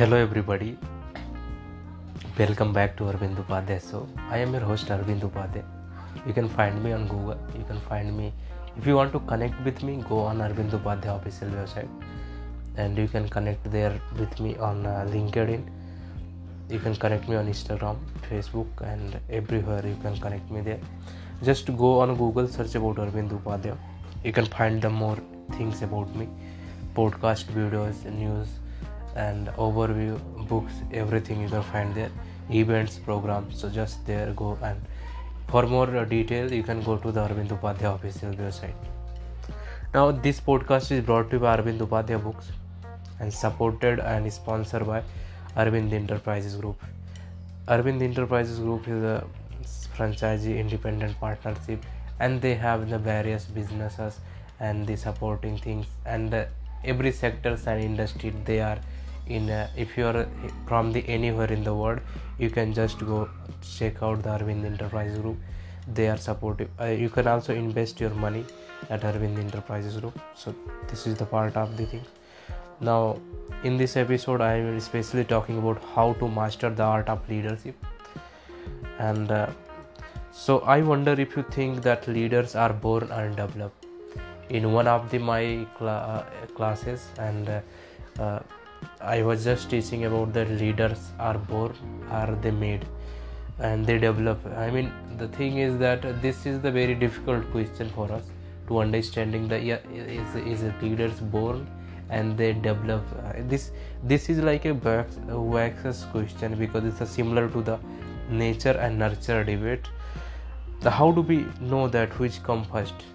Hello everybody welcome back to Arvind Upadhyay so I am your host Arvind Upadhyay you can find me on Google you can find me if you want to connect with me go on Arvind Upadhyay official website and you can connect there with me on LinkedIn you can connect me on Instagram Facebook and everywhere you can connect me there just go on Google search about Arvind Upadhyay you can find the more things about me podcast videos news and overview books everything you can find there. Events programs so just there go and for more uh, detail you can go to the arvind upadhyay official website. Now this podcast is brought to you by arvind upadhyay books and supported and sponsored by arvind enterprises group. Arvind enterprises group is a franchisee independent partnership and they have the various businesses and the supporting things and uh, every sectors and industry they are in uh, if you are from the anywhere in the world you can just go check out the arvind enterprise group. They are supportive. Uh, you can also invest your money at arvind enterprises group. So this is the part of the thing. Now in this episode i am especially talking about how to master the art of leadership. And uh, so i wonder if you think that leaders are born undeveloped in one of the my cl- uh, classes and uh, uh, I was just teaching about the leaders are born, are they made, and they develop. I mean, the thing is that this is the very difficult question for us to understanding the yeah, is is leaders born and they develop. This this is like a wax, waxes question because it's similar to the nature and nurture debate. The how do we know that which come first?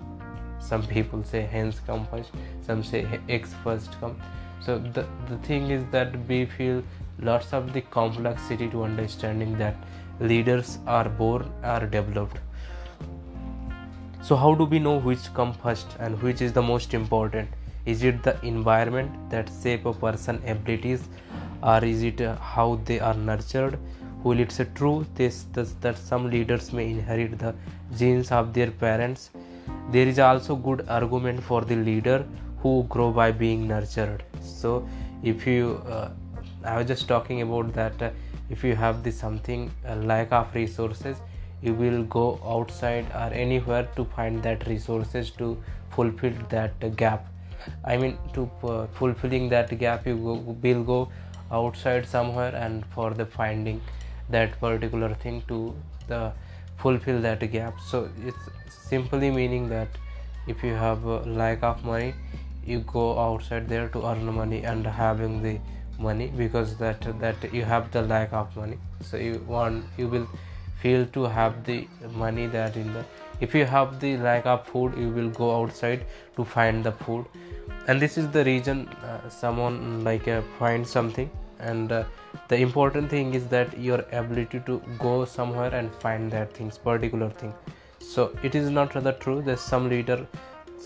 Some people say hens come first. Some say eggs first come so the, the thing is that we feel lots of the complexity to understanding that leaders are born are developed. So how do we know which come first and which is the most important? Is it the environment that shape a person abilities or is it uh, how they are nurtured? Will it's a true this, this that some leaders may inherit the genes of their parents. There is also good argument for the leader who grow by being nurtured. So if you uh, i was just talking about that uh, if you have the something uh, lack of resources you will go outside or anywhere to find that resources to fulfill that gap. I mean to uh, fulfilling that gap you go, will go outside somewhere and for the finding that particular thing to the fulfill that gap. So it's simply meaning that if you have a lack of money you go outside there to earn money and having the money because that that you have the lack of money. So you want you will feel to have the money that in the if you have the lack of food you will go outside to find the food. And this is the reason uh, someone like uh, find something. And uh, the important thing is that your ability to go somewhere and find that things particular thing. So it is not rather true that some leader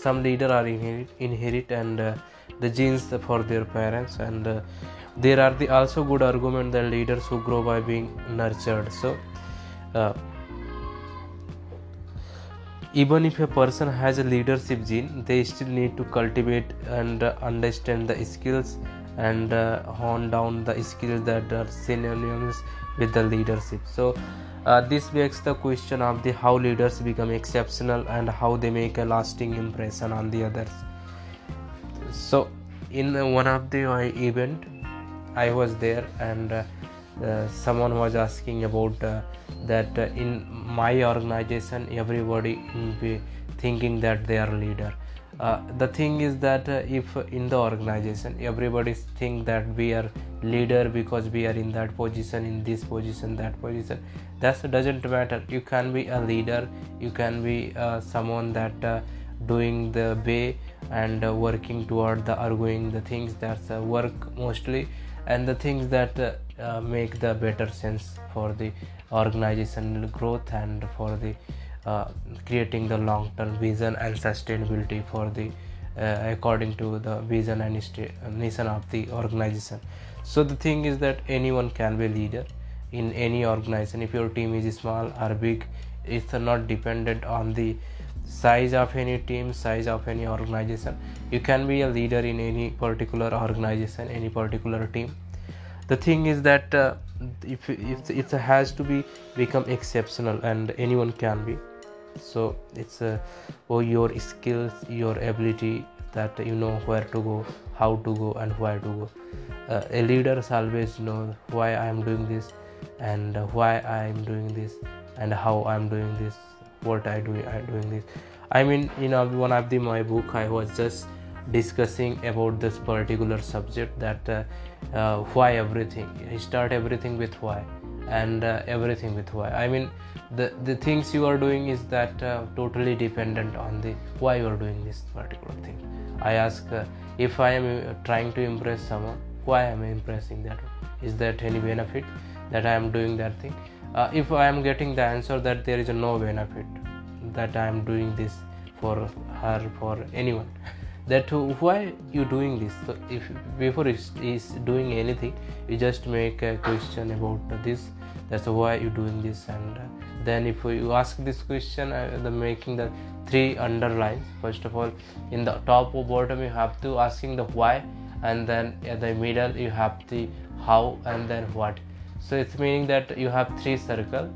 some leader are inherit, inherit and uh, the genes for their parents and uh, there are the also good argument that leaders who grow by being nurtured. So uh, even if a person has a leadership gene they still need to cultivate and uh, understand the skills and uh, hone down the skills that are synonymous with the leadership. So uh, this begs the question of the how leaders become exceptional and how they make a lasting impression on the others. So in one of the uh, event i was there and uh, uh, someone was asking about uh, that uh, in my organization everybody be thinking that they are leader uh, the thing is that uh, if in the organization everybody think that we are leader because we are in that position in this position that position that doesn't matter. You can be a leader you can be uh, someone that uh, doing the way and uh, working toward the arguing the things that's uh, work mostly. And the things that make the better sense for the organizational growth and for the creating the long term vision and sustainability for the according to the vision and mission of the organization. So the thing is that anyone can be leader in any organization. If your team is small or big it's not dependent on the size of any team size of any organization. You can be a leader in any particular organization any particular team. The thing is that uh, if, if it has to be become exceptional and anyone can be so it's uh, oh, your skills your ability that you know where to go how to go and where to go. Uh, a leader always know why i am doing this and why i am doing this and how i'm doing this what i do i am doing this. I mean in one of the my book i was just discussing about this particular subject that uh, uh, why everything. I start everything with why and uh, everything with why. I mean the the things you are doing is that uh, totally dependent on the why you are doing this particular thing. I ask uh, if i am uh, trying to impress someone why am i impressing that is that any benefit that i am doing that thing? If i am getting the answer that there is no benefit that i am doing this for her for anyone that why you doing this? So if before is, doing anything you just make a question about this. That's why you doing this. And uh, then if you ask this question uh, the making the three underlines. First of all in the top or bottom you have to asking the why. And then at the middle you have the how and then what. So it's meaning that you have three circle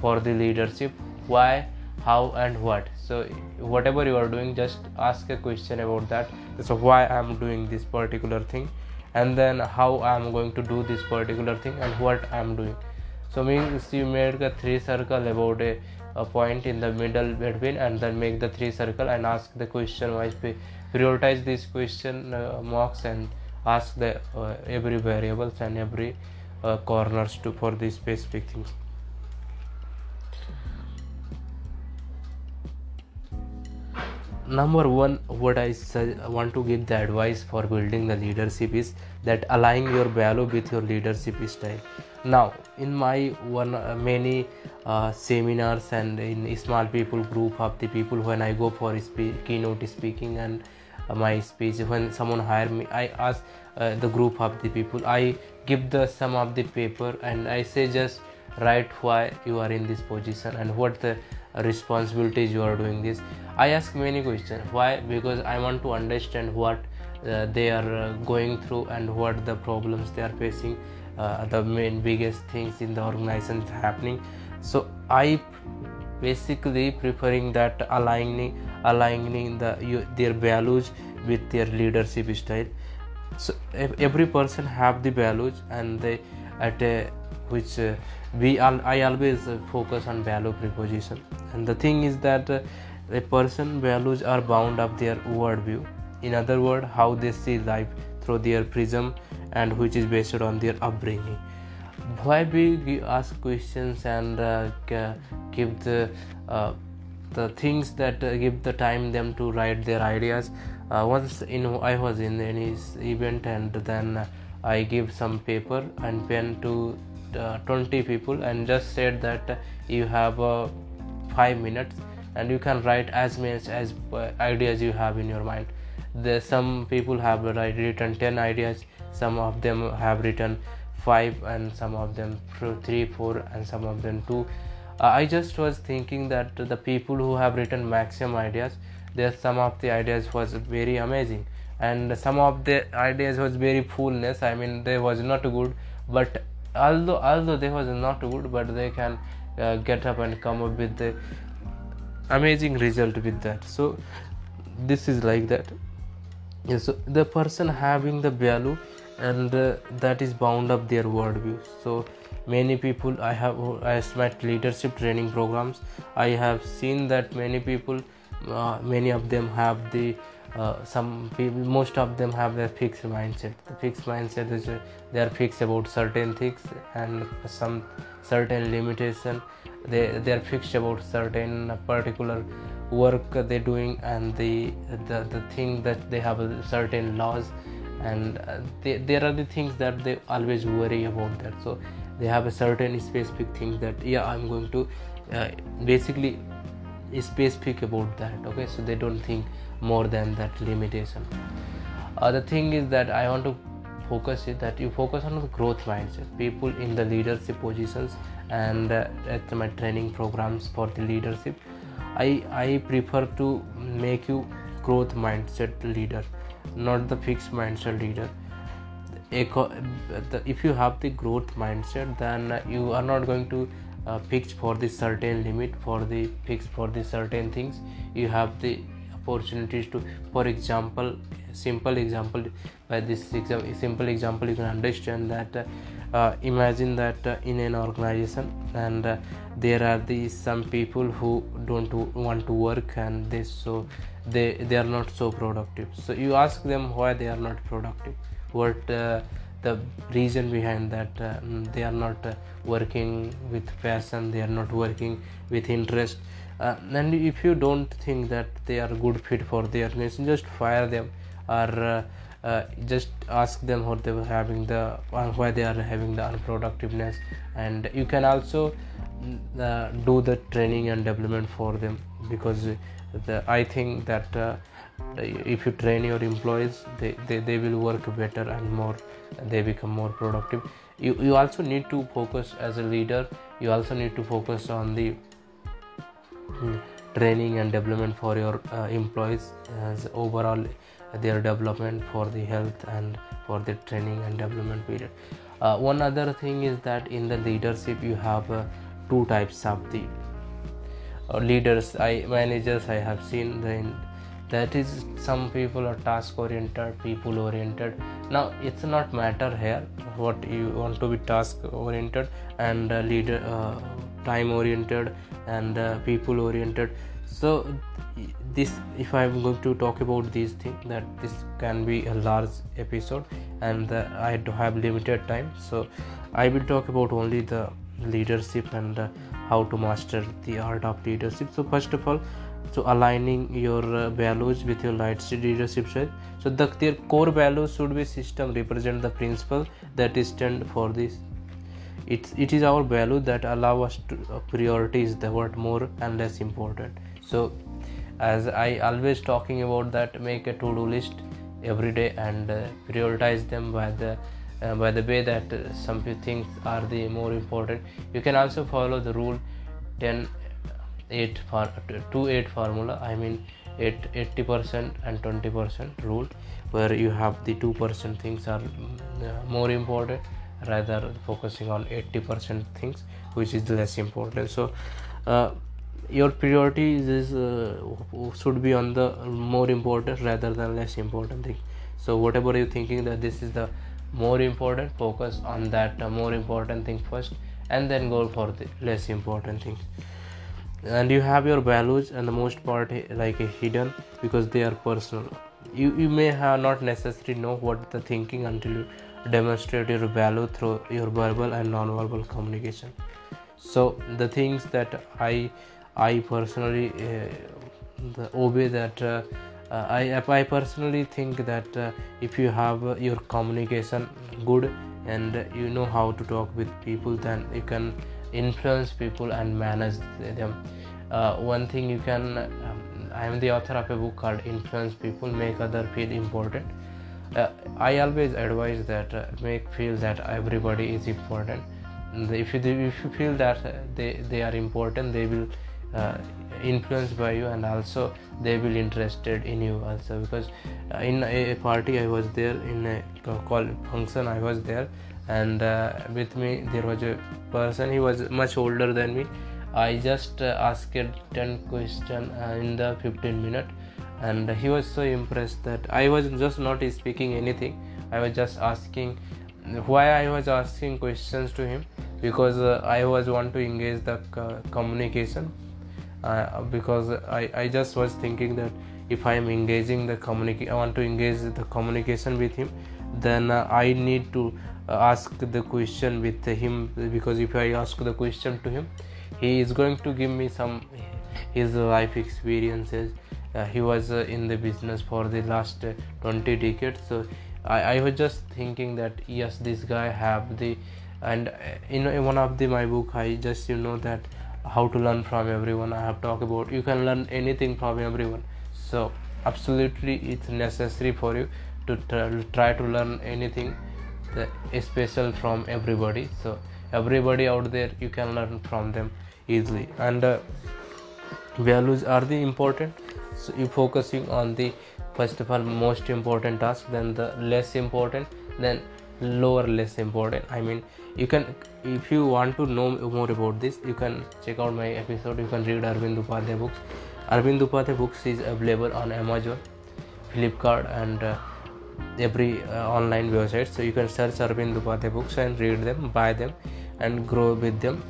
for the leadership. Why how and what. So whatever you are doing just ask a question about that. So why i'm doing this particular thing? And then how i'm going to do this particular thing and what i'm doing? So means you make a three circle about a, a point in the middle between and then make the three circle and ask the question wise. Prioritize this question uh, marks and ask the uh, every variables and every uh, corners to for these specific things number one what i want to give the advice for building the leadership is that align your value with your leadership style. Now in my one uh, many uh, seminars and in small people group of the people when i go for spe- keynote speaking and uh, my speech when someone hire me i ask uh, the group of the people. I give the some of the paper and i say just write why you are in this position and what the responsibilities you are doing this. I ask many questions. Why? Because i want to understand what uh, they are uh, going through and what the problems they are facing uh, the main biggest things in the organization happening. So i basically preferring that aligning aligning the you, their values with their leadership style. So every person have the values and they at a which uh, we i always uh, focus on value preposition and the thing is that uh, a person values are bound up their worldview. In other words how they see life through their prism and which is based on their upbringing. Why we ask questions and uh, give the uh, the things that uh, give the time them to write their ideas. Once in i was in any event and then i give some paper and pen to 20 people and just said that you have uh, 5 minutes and you can write as much as uh, ideas you have in your mind. There some people have written 10 ideas some of them have written 5 and some of them 3 4 and some of them 2 uh, i just was thinking that the people who have written maximum ideas there some of the ideas was very amazing and some of the ideas was very fullness. I mean they was not good but although although they was not good but they can uh, get up and come up with the amazing result with that. So this is like that. Yeah, so the person having the value and uh, that is bound up their worldview. So many people i have i met leadership training programs. I have seen that many people uh, many of them have the uh, some people most of them have their fixed mindset. The fixed mindset is uh, they are fixed about certain things and some certain limitation. They they are fixed about certain particular work they're doing and the the, the thing that they have certain laws and uh, they, there are the things that they always worry about that. So they have a certain specific thing that yeah i'm going to uh, basically specific about that okay? So they don't think more than that limitation. Uh, the thing is that i want to focus is that you focus on the growth mindset people in the leadership positions and uh, at my training programs for the leadership. I i prefer to make you growth mindset leader not the fixed mindset leader. If you have the growth mindset then you are not going to uh, fix for the certain limit for the fix for the certain things. You have the opportunities to for example simple example by this example, simple example you can understand that uh, imagine that uh, in an organization and uh, there are these some people who don't want to work and this so they they are not so productive. So you ask them why they are not productive. What uh, the reason behind that uh, they are not uh, working with passion they are not working with interest. Uh, and if you don't think that they are good fit for their organization just fire them or uh, uh, just ask them what they were having the why they are having the unproductiveness. And you can also uh, do the training and development for them because the, i think that uh, if you train your employees they, they, they will work better and more they become more productive. You, you also need to focus as a leader. You also need to focus on the hmm, training and development for your uh, employees as overall their development for the health and for the training and development period. Uh, one other thing is that in the leadership you have uh, two types of the uh, leaders. I managers i have seen the that is some people are task oriented people oriented now it's not matter here what you want to be task oriented and uh, leader uh, time oriented and uh, people oriented so this if i'm going to talk about these things that this can be a large episode and uh, i do have limited time. So i will talk about only the leadership and uh, how to master the art of leadership. So first of all so aligning your uh, values with your light leadership so the their core values should be system represent the principle that is stand for this. It's it is our value that allow us to uh, priorities the what more and less important. So as i always talking about that make a to-do list every day and uh, prioritize them by the uh, by the way that uh, some things are the more important. You can also follow the rule 10 8 for 2 8 formula i mean 8 80% and 20% rule where you have the 2% things are uh, more important rather focusing on 80% things which is less important. So uh, your priorities is uh, should be on the more important rather than less important thing. So whatever you're thinking that this is the more important focus on that uh, more important thing first and then go for the less important things and you have your values and the most part like hidden because they are personal you you may have not necessarily know what the thinking until you demonstrate your value through your verbal and non-verbal communication so the things that i I personally uh, obey that. Uh, I, I personally think that uh, if you have your communication good and you know how to talk with people, then you can influence people and manage them. Uh, one thing you can, um, I am the author of a book called Influence People, Make Other Feel Important. I always advise that make feel that everybody is important. If you if you feel that they they are important, they will uh, by you and also they will interested in you also because uh, in a party i was there in a call function i was there and uh, with me there was a person he was much older than me. I just uh, asked 10 question uh, in the 15 minute. And he was so impressed that i was just not speaking anything. I was just asking why i was asking questions to him. Because uh, i was want to engage the communication. Uh, because I, I just was thinking that if I am engaging the communicate I want to engage the communication with him then uh, I need to uh, ask the question with him because if I ask the question to him he is going to give me some his life experiences. Uh, he was uh, in the business for the last uh, 20 decades. So I, I was just thinking that yes this guy have the and in, in one of the my book i just you know that how to learn from everyone. I have talked about you can learn anything from everyone. So absolutely it's necessary for you to try to learn anything special from everybody. So everybody out there you can learn from them easily. And uh, values are the important. So you focusing on the first of all most important task then the less important then lower less important. I mean you can if you want to know more about this you can check out my episode. You can read arvind upadhyay books. Arvind upadhyay books is available on amazon flipkart and uh, every uh, online website so you can search arvind upadhyay books and read them buy them and grow with them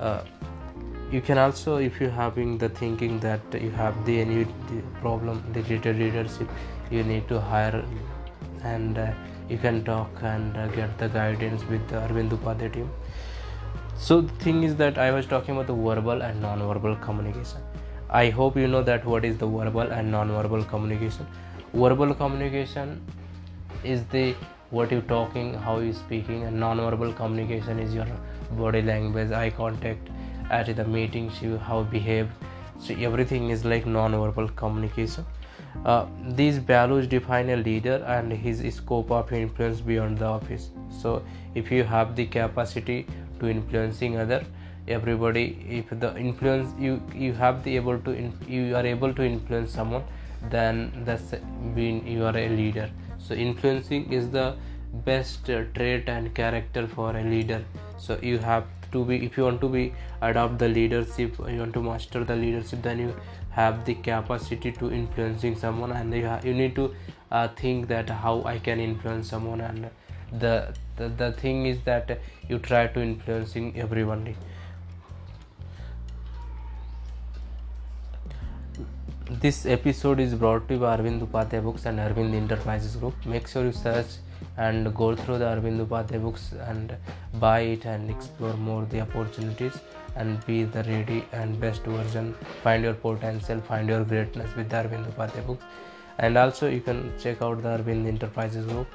uh, you can also if you're having the thinking that you have the any problem related leadership you need to hire and uh, you can talk and uh, get the guidance with the Arvind Upadhyay team. So the thing is that I was talking about the verbal and non-verbal communication. I hope you know that what is the verbal and non-verbal communication. Verbal communication is the what you're talking, how you're speaking, and non-verbal communication is your body language, eye contact at the meetings, you how behave. So everything is like non-verbal communication uh, these values define a leader and his scope of influence beyond the office so if you have the capacity to influencing other everybody if the influence you you have the able to you are able to influence someone then that's being you are a leader. So influencing is the best uh, trait and character for a leader. So you have to be if you want to be adopt the leadership you want to master the leadership then you have the capacity to influencing someone and you, ha- you need to uh, think that how i can influence someone and the, the the thing is that you try to influencing everyone this episode is brought to you by Arvind Upadhyay Books and Arvind Enterprises Group. Make sure you search and go through the Arvind Upadhyay books and buy it and explore more the opportunities and be the ready and best version. Find your potential find your greatness with the Arvind Upadhyay books. And also you can check out the Arvind Enterprises group.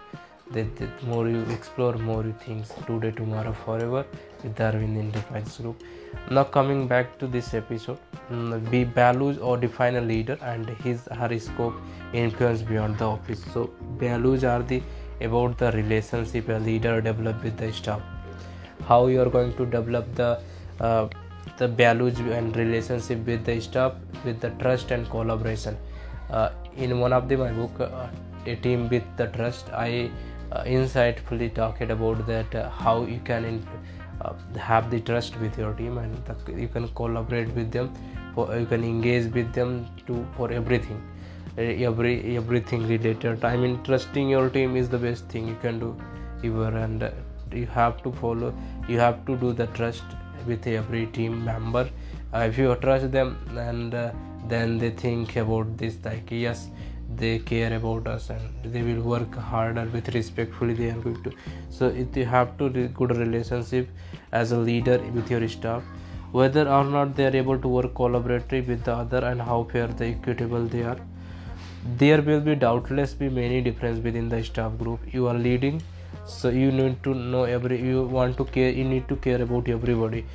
The, that more you explore more you things today tomorrow forever with the Arvind group now coming back to this episode mm, be values or define a leader and his her scope influence beyond the office. So values are the about the relationship a leader develop with the staff. How you are going to develop the uh, the values and relationship with the staff with the trust and collaboration? Uh, in one of the my book uh, a team with the trust i uh, insightfully talked about that uh, how you can uh, have the trust with your team and the, you can collaborate with them for, you can engage with them to for everything. Every everything related. I mean trusting your team is the best thing you can do ever and you have to follow you have to do the trust with every team member. Uh, if you trust them and uh, then they think about this like yes they care about us and they will work harder with respectfully they are going to. So if you have to good relationship as a leader with your staff whether or not they are able to work collaboratively with the other and how fair the equitable they are there will be doubtless be many difference within the staff group. You are leading so you need to know every you want to care you need to care about everybody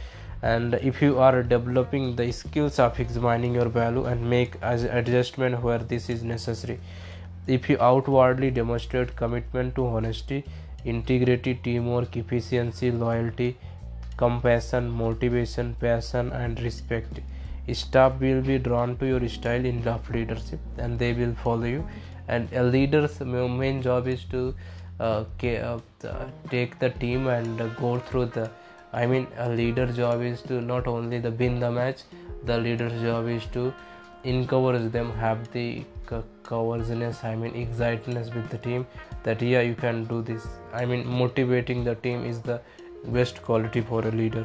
and if you are developing the skills of examining your value and make as adjustment where this is necessary. If you outwardly demonstrate commitment to honesty integrity teamwork efficiency loyalty compassion motivation passion and respect staff will be drawn to your style in of leadership and they will follow you. And a leader's main job is to uh, uh, take the team and go through the i mean a leader job is to not only the win the match the leader's job is to encourage them have the covertness i mean excitedness with the team that yeah you can do this. I mean motivating the team is the best quality for a leader.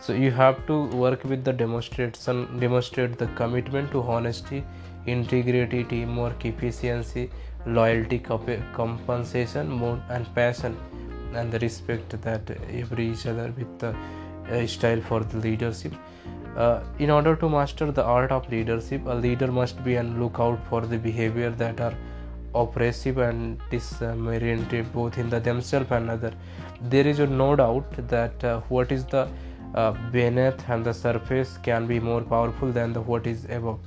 So you have to work with the demonstration demonstrate the commitment to honesty integrity teamwork efficiency loyalty compensation mode and passion and the respect that every each other with the uh, style for the leadership. Uh, in order to master the art of leadership a leader must be on lookout for the behavior that are oppressive and disoriented both in the themselves and other. There is no doubt that uh, what is the uh, beneath and the surface can be more powerful than the what is above.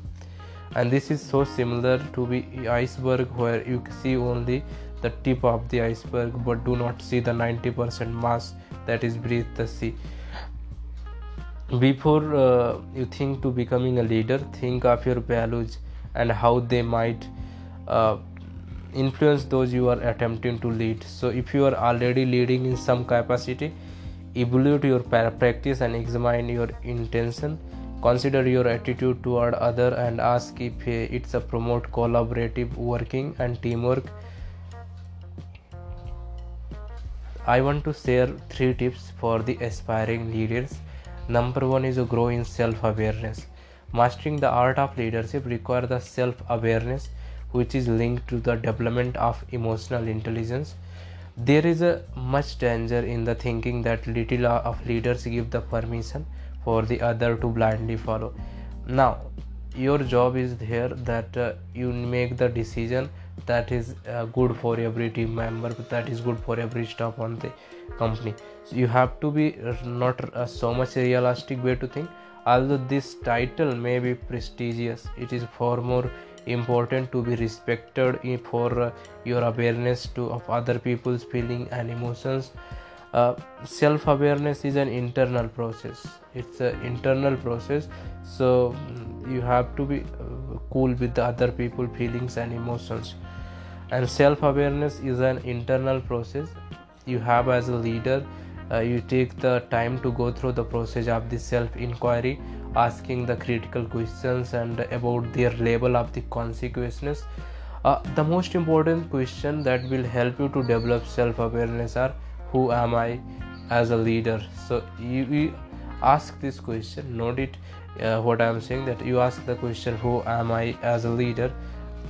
And this is so similar to the iceberg where you see only the tip of the iceberg but do not see the 90% mass that is beneath the sea. Before uh, you think to becoming a leader think of your values and how they might uh, influence those you are attempting to lead. So if you are already leading in some capacity evaluate your practice and examine your intention. Consider your attitude toward other and ask if it's a promote collaborative working and teamwork i want to share three tips for the aspiring leaders. Number one is to grow in self-awareness. Mastering the art of leadership requires the self-awareness which is linked to the development of emotional intelligence. There is a much danger in the thinking that little of leaders give the permission for the other to blindly follow. Now your job is here that uh, you make the decision that is uh, good for every team member that is good for every staff on the company. So you have to be uh, not uh, so much realistic way to think. Although this title may be prestigious it is far more important to be respected for uh, your awareness to of other people's feeling and emotions. Uh, self awareness is an internal process. It's an internal process. So mm, you have to be uh, cool with the other people feelings and emotions and self awareness is an internal process. You have as a leader uh, you take the time to go through the process of the self inquiry asking the critical questions and about their level of the consequences. Uh, the most important question that will help you to develop self-awareness are who am i as a leader? So you, you ask this question note it uh, what i am saying that you ask the question who am i as a leader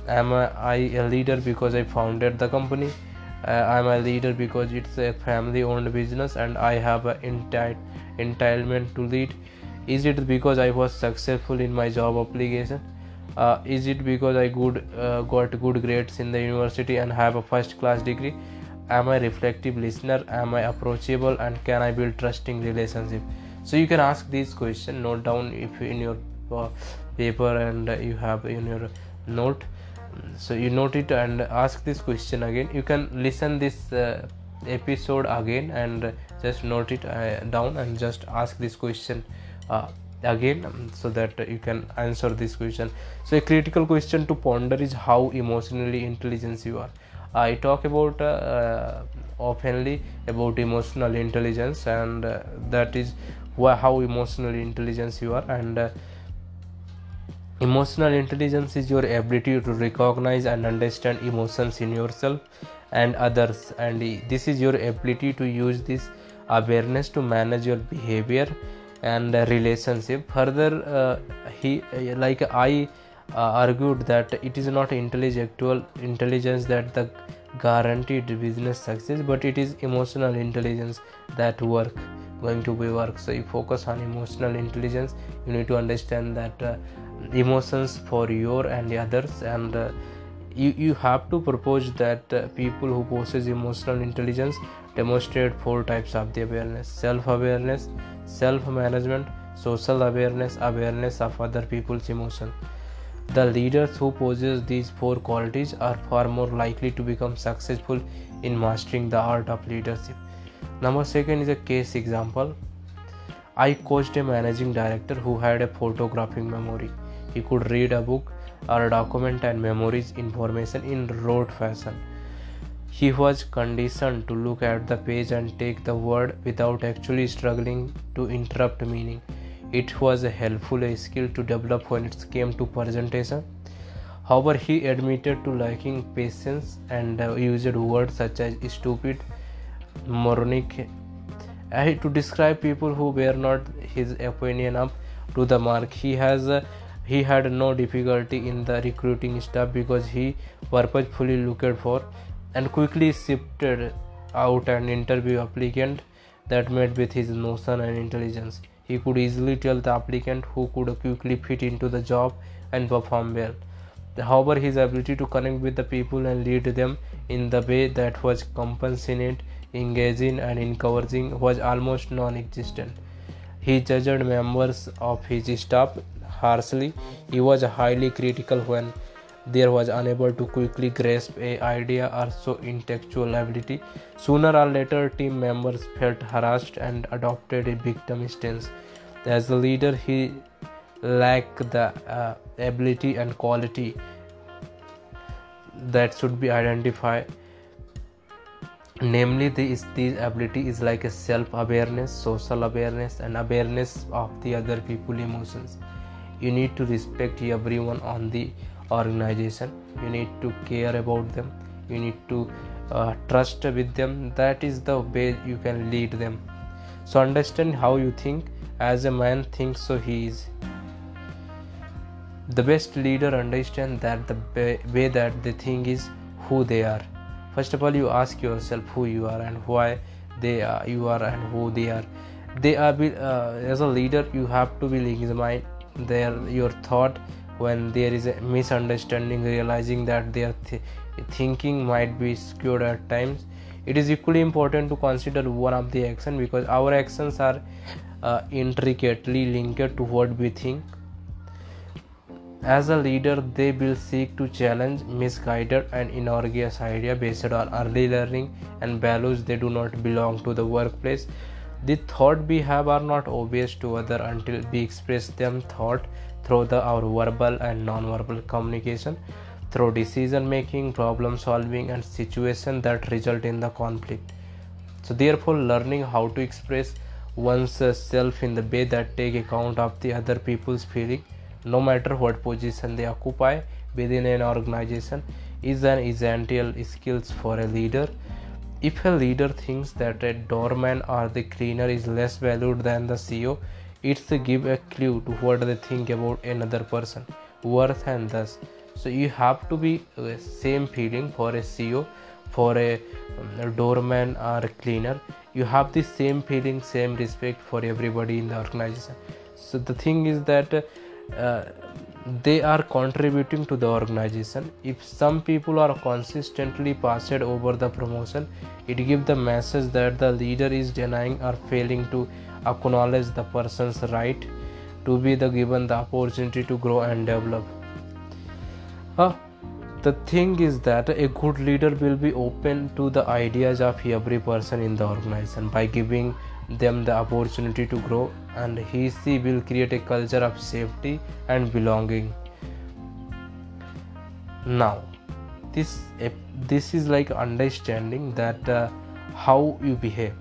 am i a leader because i founded the company? Uh, i'm a leader because it's a family owned business and i have an enti- entitlement to lead. Is it because i was successful in my job application? Uh, is it because i good uh, got good grades in the university and have a first class degree? Am i reflective listener? Am i approachable and can i build trusting relationship? So you can ask these questions note down if in your uh, paper and you have in your note so you note it and ask this question again. You can listen this uh, episode again and just note it uh, down and just ask this question uh, again um, so that you can answer this question. So a critical question to ponder is how emotionally intelligent you are. I talk about uh, uh, oftenly about emotional intelligence and uh, that is how emotionally intelligent you are and emotional intelligence is your ability to recognize and understand emotions in yourself and others. And this is your ability to use this awareness to manage your behavior and relationship. Further uh, he like i uh, argued that it is not intellectual intelligence that the guaranteed business success but it is emotional intelligence that work going to be work. So you focus on emotional intelligence you need to understand that uh, emotions for your and the others and uh, you, you have to propose that uh, people who possess emotional intelligence demonstrate four types of the awareness self awareness self management, social awareness, awareness of other people's emotion. The leaders who possess these four qualities are far more likely to become successful in mastering the art of leadership. Number second is a case example. I coached a managing director who had a photographic memory. He could read a book or a document and memorize information in rote fashion he was conditioned to look at the page and take the word without actually struggling to interrupt meaning. It was a helpful skill to develop when it came to presentation. However, he admitted to lacking patience and uh, used words such as stupid, moronic, uh, to describe people who were not his opinion up to the mark. He has uh, he had no difficulty in the recruiting staff because he purposefully looked for and quickly sifted out an interview applicant that met with his notion and intelligence. He could easily tell the applicant who could quickly fit into the job and perform well. However, his ability to connect with the people and lead them in the way that was compassionate, engaging, and encouraging was almost non existent. He judged members of his staff harshly. He was highly critical when there was unable to quickly grasp a idea or show intellectual ability. Sooner or later, team members felt harassed and adopted a victim stance. As a leader, he lacked the uh, ability and quality that should be identified namely this, this ability is like a self-awareness social awareness and awareness of the other people emotions you need to respect everyone on the organization. You need to care about them. You need to uh, trust with them. That is the way you can lead them. So understand how you think. As a man thinks so he is. The best leader understand that the way that they think is who they are. First of all you ask yourself who you are and why they are you are and who they are. They are uh, as a leader you have to be examine their your thought when there is a misunderstanding realizing that their th- thinking might be skewed at times. It is equally important to consider one of the action because our actions are uh, intricately linked to what we think. As a leader, they will seek to challenge misguided and innocuous ideas based on early learning and values. They do not belong to the workplace. The thought we have are not obvious to other until we express them thought through the, our verbal and non-verbal communication, through decision making, problem solving, and situations that result in the conflict. So, therefore, learning how to express oneself in the way that take account of the other people's feeling no matter what position they occupy within an organization is an essential skills for a leader if a leader thinks that a doorman or the cleaner is less valued than the ceo it's a give a clue to what they think about another person worth and thus. So you have to be uh, same feeling for a ceo for a, um, a doorman or a cleaner. You have the same feeling same respect for everybody in the organization. So the thing is that uh, they are contributing to the organization. If some people are consistently passed over the promotion it gives the message that the leader is denying or failing to acknowledge the person's right to be the given the opportunity to grow and develop. The thing is that a good leader will be open to the ideas of every person in the organization by giving them the opportunity to grow and he she will create a culture of safety and belonging. Now this this is like understanding that uh, how you behave.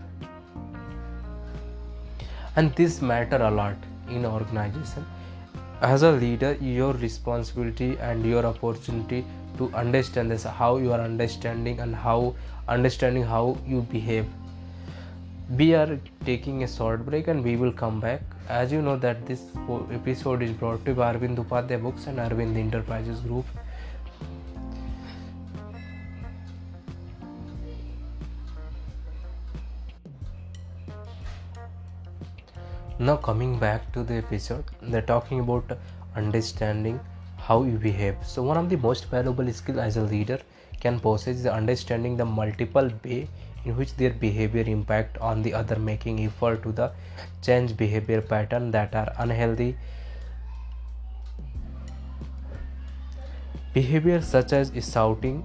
And this matter a lot in organization. As a leader your responsibility and your opportunity to understand this how you are understanding and how understanding how you behave we are taking a short break and we will come back. As you know that this episode is brought to you by Arvind Upadhyay Books and Arvind Enterprises Group. Now coming back to the episode they're talking about understanding how you behave. So one of the most valuable skills as a leader can possess is understanding the multiple way in which their behavior impact on the other making effort to the change behavior pattern that are unhealthy. Behavior such as shouting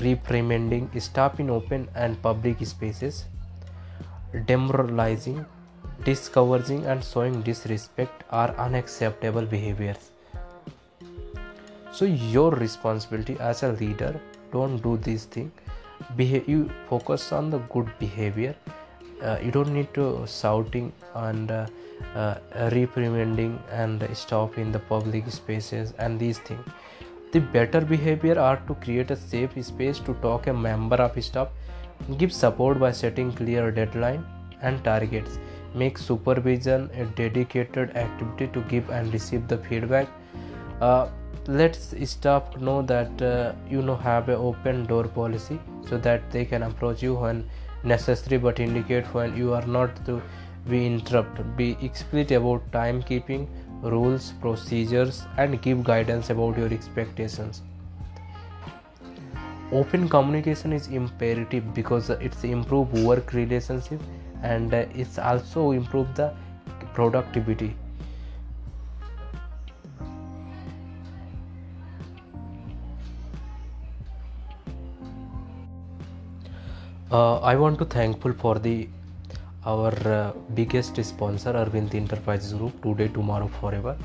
reprimanding stop in open and public spaces demoralizing discouraging and showing disrespect are unacceptable behaviors. So your responsibility as a leader don't do these things behave you focus on the good behavior uh, you don't need to shouting and uh, uh, reprimanding and stop in the public spaces and these things the better behavior are to create a safe space to talk a member of staff give support by setting clear deadline and targets make supervision a dedicated activity to give and receive the feedback. Uh, let's staff know that uh, you know have an open door policy so that they can approach you when necessary but indicate when you are not to be interrupted. Be explicit about timekeeping rules procedures and give guidance about your expectations. Open communication is imperative because it's improve work relationship and uh, it's also improve the productivity uh, i want to thankful for the our uh, biggest sponsor arvind enterprises group today tomorrow forever.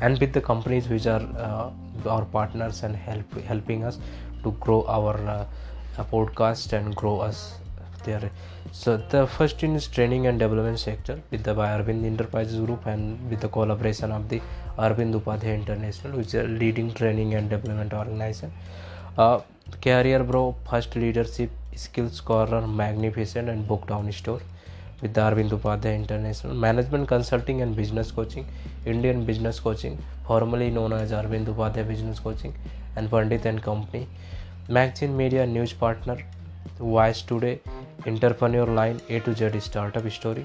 And with the companies which are uh, our partners and help helping us to grow our uh, podcast and grow us there. So the first in is training and development sector with the Arvind Enterprises Group and with the collaboration of the Arvind Upadhyay International which is a leading training and development organization. Uh, career bro first leadership skills corner, magnificent and book down store with Arvind Upadhyay international management consulting and business coaching, Indian business coaching, formerly known as Arvind Upadhyay business coaching and Pandit and company, magazine media news partner, voice today, entrepreneur line, A to Z startup story,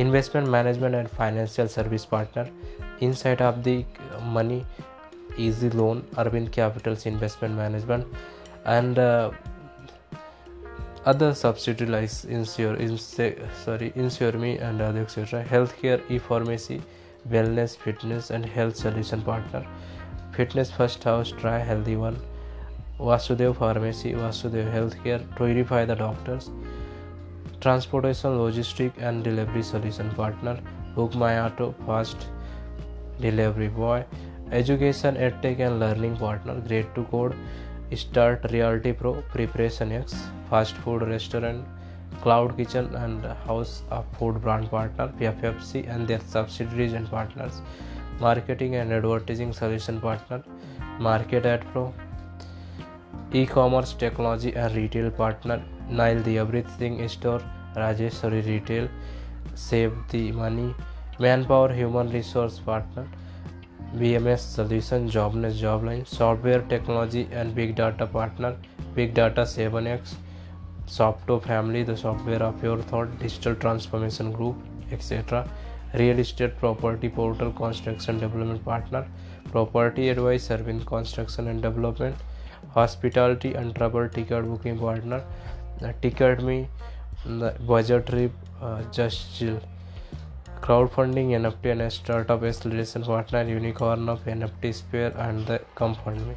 investment management and financial service partner inside of the money, easy loan, Arvind capitals investment management and other subsidiary like insure, insure sorry insure me and other etc healthcare e-pharmacy wellness fitness and health solution partner. Fitness first house try healthy one. Vasudev Pharmacy, Vasudev Healthcare, Purify the Doctors, Transportation, Logistic and Delivery Solution Partner, Book My Auto, Fast Delivery Boy, Education, EdTech and Learning Partner, Grade to Code, Start Reality Pro, Preparation X, fast food restaurant, cloud kitchen and house of food brand partner P F F C and their subsidiaries and partners marketing and advertising solution partner market at pro ecommerce technology and retail partner Nile the everything store Rajeshwari retail save the money man power human resource partner B M S solution jobness job line software technology and big data partner big data seven X software family the software of your thought digital transformation group etcetera real estate property portal construction development partner property advice serving construction and development hospitality and travel ticket booking partner ticket में budget trip just chill crowd funding N F T and startup acceleration partner unicorn of N F T spare and the come fund में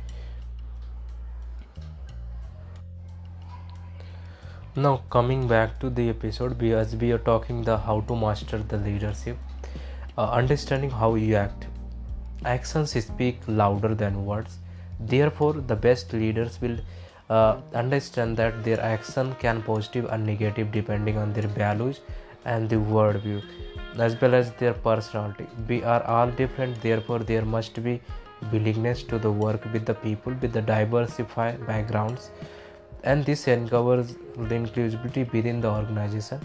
now coming back to the episode because we are talking the how to master the leadership uh, understanding how you act. Actions speak louder than words. Therefore the best leaders will uh, understand that their action can positive and negative depending on their values and the worldview as well as their personality. We are all different therefore there must be willingness to the work with the people with the diversified backgrounds and this uncovers the inclusivity within the organization.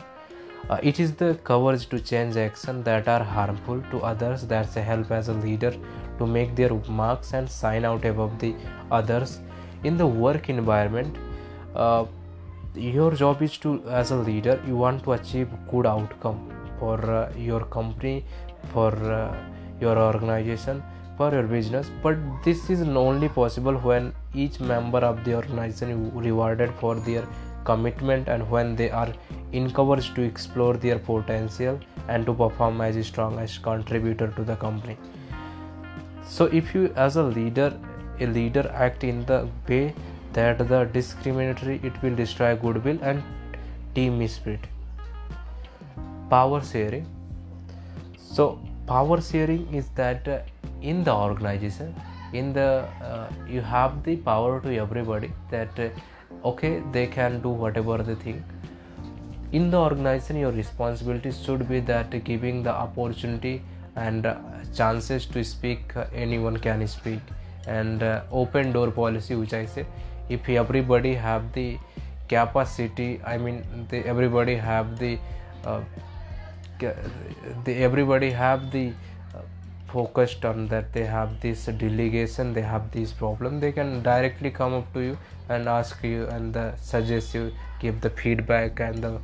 Uh, it is the courage to change action that are harmful to others that's a help as a leader to make their marks and sign out above the others. In the work environment uh, your job is to as a leader you want to achieve good outcome for uh, your company for uh, your organization for your business but this is only possible when each member of the organization is rewarded for their commitment and when they are encouraged to explore their potential and to perform as a strong as contributor to the company. So if you as a leader a leader act in the way that the discriminatory it will destroy goodwill and team spirit. Power sharing. So power sharing is that uh, in the organization in the uh, you have the power to everybody that uh, okay they can do whatever they think. In the organization your responsibility should be that giving the opportunity and uh, chances to speak uh, anyone can speak. And uh, open door policy which i say if everybody have the capacity i mean the, everybody have the the everybody have the uh, focused on that. They have this delegation they have this problem. They can directly come up to you and ask you and uh, suggest you give the feedback and the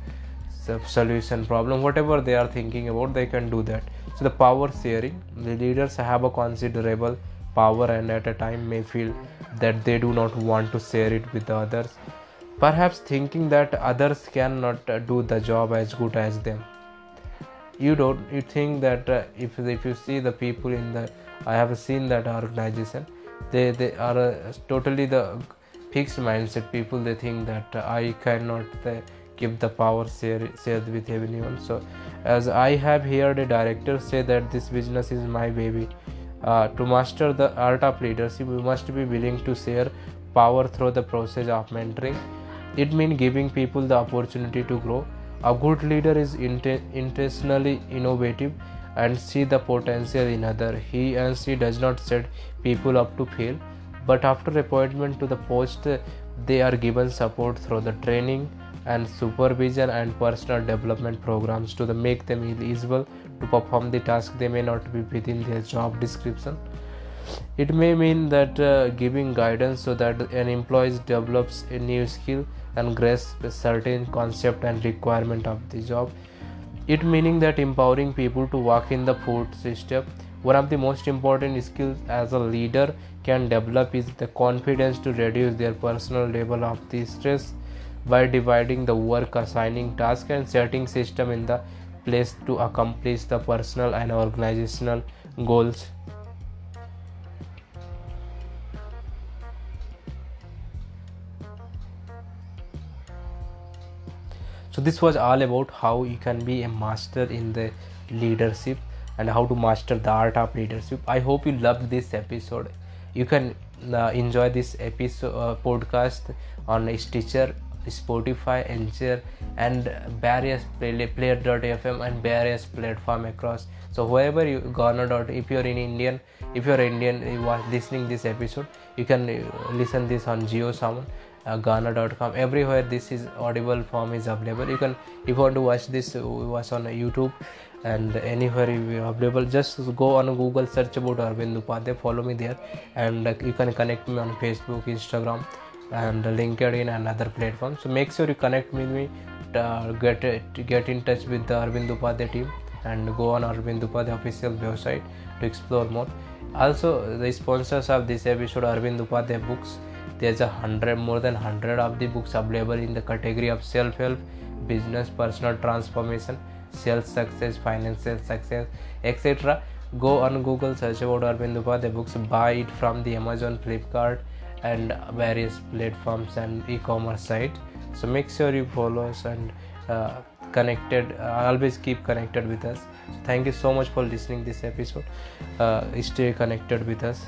solution problem. Whatever they are thinking about they can do that. So the power sharing the leaders have a considerable power and at a time may feel that they do not want to share it with others. Perhaps thinking that others cannot uh, do the job as good as them you don't you think that uh, if if you see the people in the i have seen that organization they they are uh, totally the fixed mindset people they think that uh, i cannot uh, give the power share shared with anyone so as i have heard a director say that this business is my baby uh, to master the art of leadership, we must be willing to share power through the process of mentoring. It means giving people the opportunity to grow. A good leader is intentionally innovative and see the potential in other. He and she does not set people up to fail, but after appointment to the post, they are given support through the training and supervision and personal development programs to make them eligible to perform the task they may not be within their job description it may mean that uh, giving guidance so that an employee develops a new skill and grasps a certain concept and requirement of the job. It meaning that empowering people to walk in the footsteps one of the most important skills as a leader can develop is the confidence to reduce their personal level of the stress by dividing the work assigning tasks and setting system in the place to accomplish the personal and organizational goals so this was all about how you can be a master in the leadership and how to master the art of leadership i hope you loved this episode you can uh, enjoy this episode uh, podcast on stitcher Spotify, Anchor, and various play, player.fm and various platform across. So wherever you Gaana dot if you're in Indian, if you're Indian, you are listening this episode, you can uh, listen this on JioSaavn. Uh, gaana.com everywhere this is audible form is available. You can if you want to watch this uh, watch on youtube and anywhere you available just go on google search about arvind upadhyay follow me there. And uh, you can connect me on facebook instagram and linkedin and other platforms. So make sure you connect with me uh, get get in touch with the arvind upadhyay team and go on arvind upadhyay official website to explore more. Also the sponsors of this episode arvind upadhyay books there's a hundred more than hundred of the books available in the category of self-help business personal transformation sales success financial success etc go on google search about arvind upadhyay books buy it from the amazon flipkart and various platforms and e-commerce site. So make sure you follow us and uh, connected uh, always keep connected with us. So thank you so much for listening this episode. Uh, stay connected with us